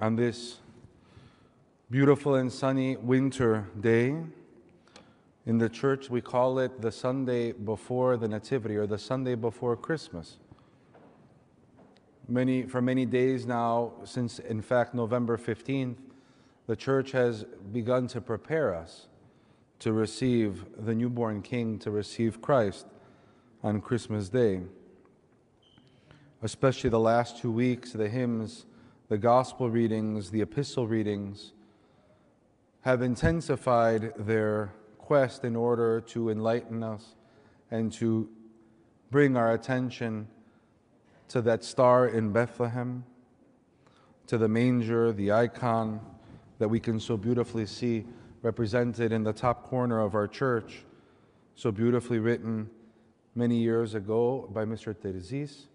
on this beautiful and sunny winter day. In the church, we call it the Sunday before the Nativity or the Sunday before Christmas. Many, for many days now, since in fact November 15th, the church has begun to prepare us to receive the newborn King, to receive Christ on Christmas Day. Especially the last two weeks, the hymns the gospel readings, the epistle readings, have intensified their quest in order to enlighten us and to bring our attention to that star in Bethlehem, to the manger, the icon that we can so beautifully see represented in the top corner of our church, so beautifully written many years ago by Mr. Terzis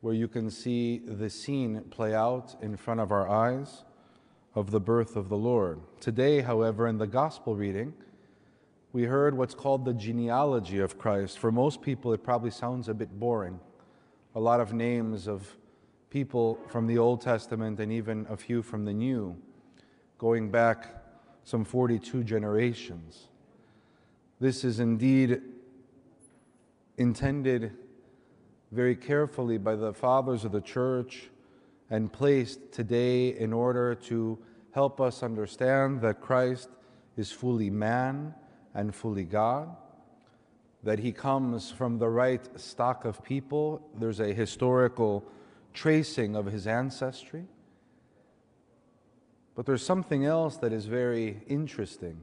where you can see the scene play out in front of our eyes of the birth of the Lord. Today, however, in the gospel reading, we heard what's called the genealogy of Christ. For most people, it probably sounds a bit boring. A lot of names of people from the Old Testament and even a few from the New, going back some 42 generations. This is indeed intended very carefully by the fathers of the church and placed today in order to help us understand that Christ is fully man and fully God, that he comes from the right stock of people. There's a historical tracing of his ancestry. But there's something else that is very interesting.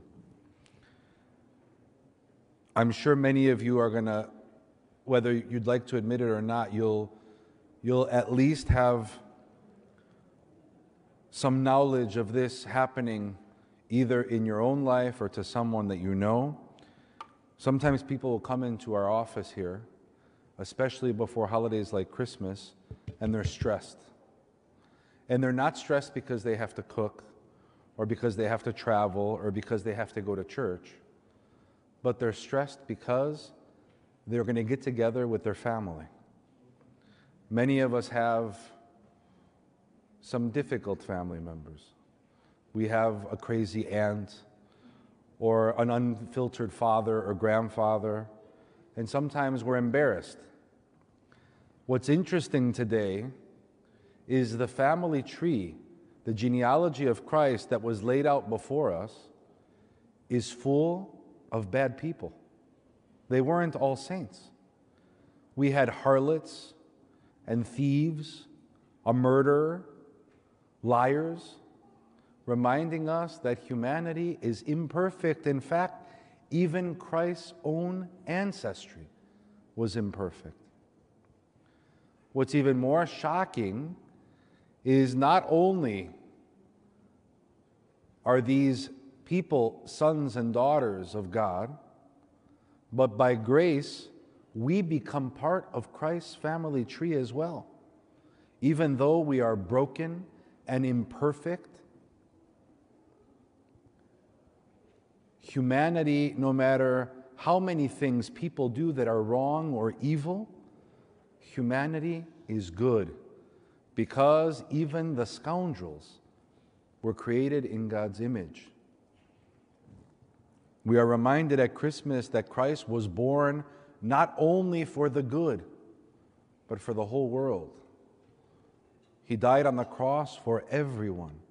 I'm sure many of you are going to whether you'd like to admit it or not, you'll, you'll at least have some knowledge of this happening either in your own life or to someone that you know. Sometimes people will come into our office here, especially before holidays like Christmas, and they're stressed. And they're not stressed because they have to cook, or because they have to travel, or because they have to go to church, but they're stressed because they're going to get together with their family. Many of us have some difficult family members. We have a crazy aunt or an unfiltered father or grandfather, and sometimes we're embarrassed. What's interesting today is the family tree, the genealogy of Christ that was laid out before us, is full of bad people. They weren't all saints. We had harlots and thieves, a murderer, liars, reminding us that humanity is imperfect. In fact, even Christ's own ancestry was imperfect. What's even more shocking is not only are these people sons and daughters of God, but by grace, we become part of Christ's family tree as well. Even though we are broken and imperfect, humanity, no matter how many things people do that are wrong or evil, humanity is good because even the scoundrels were created in God's image. We are reminded at Christmas that Christ was born not only for the good, but for the whole world. He died on the cross for everyone.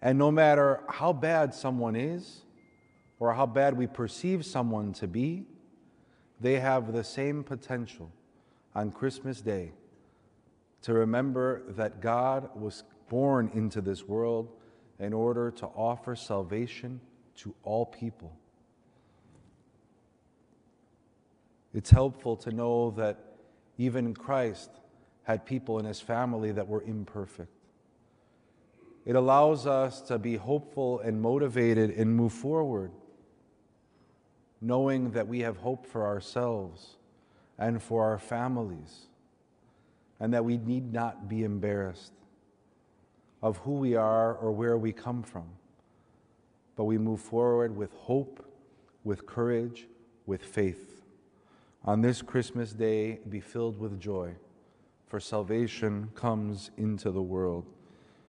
And no matter how bad someone is, or how bad we perceive someone to be, they have the same potential on Christmas Day to remember that God was born into this world in order to offer salvation to all people. It's helpful to know that even Christ had people in his family that were imperfect. It allows us to be hopeful and motivated and move forward, knowing that we have hope for ourselves and for our families, and that we need not be embarrassed of who we are or where we come from but we move forward with hope, with courage, with faith. On this Christmas day, be filled with joy, for salvation comes into the world.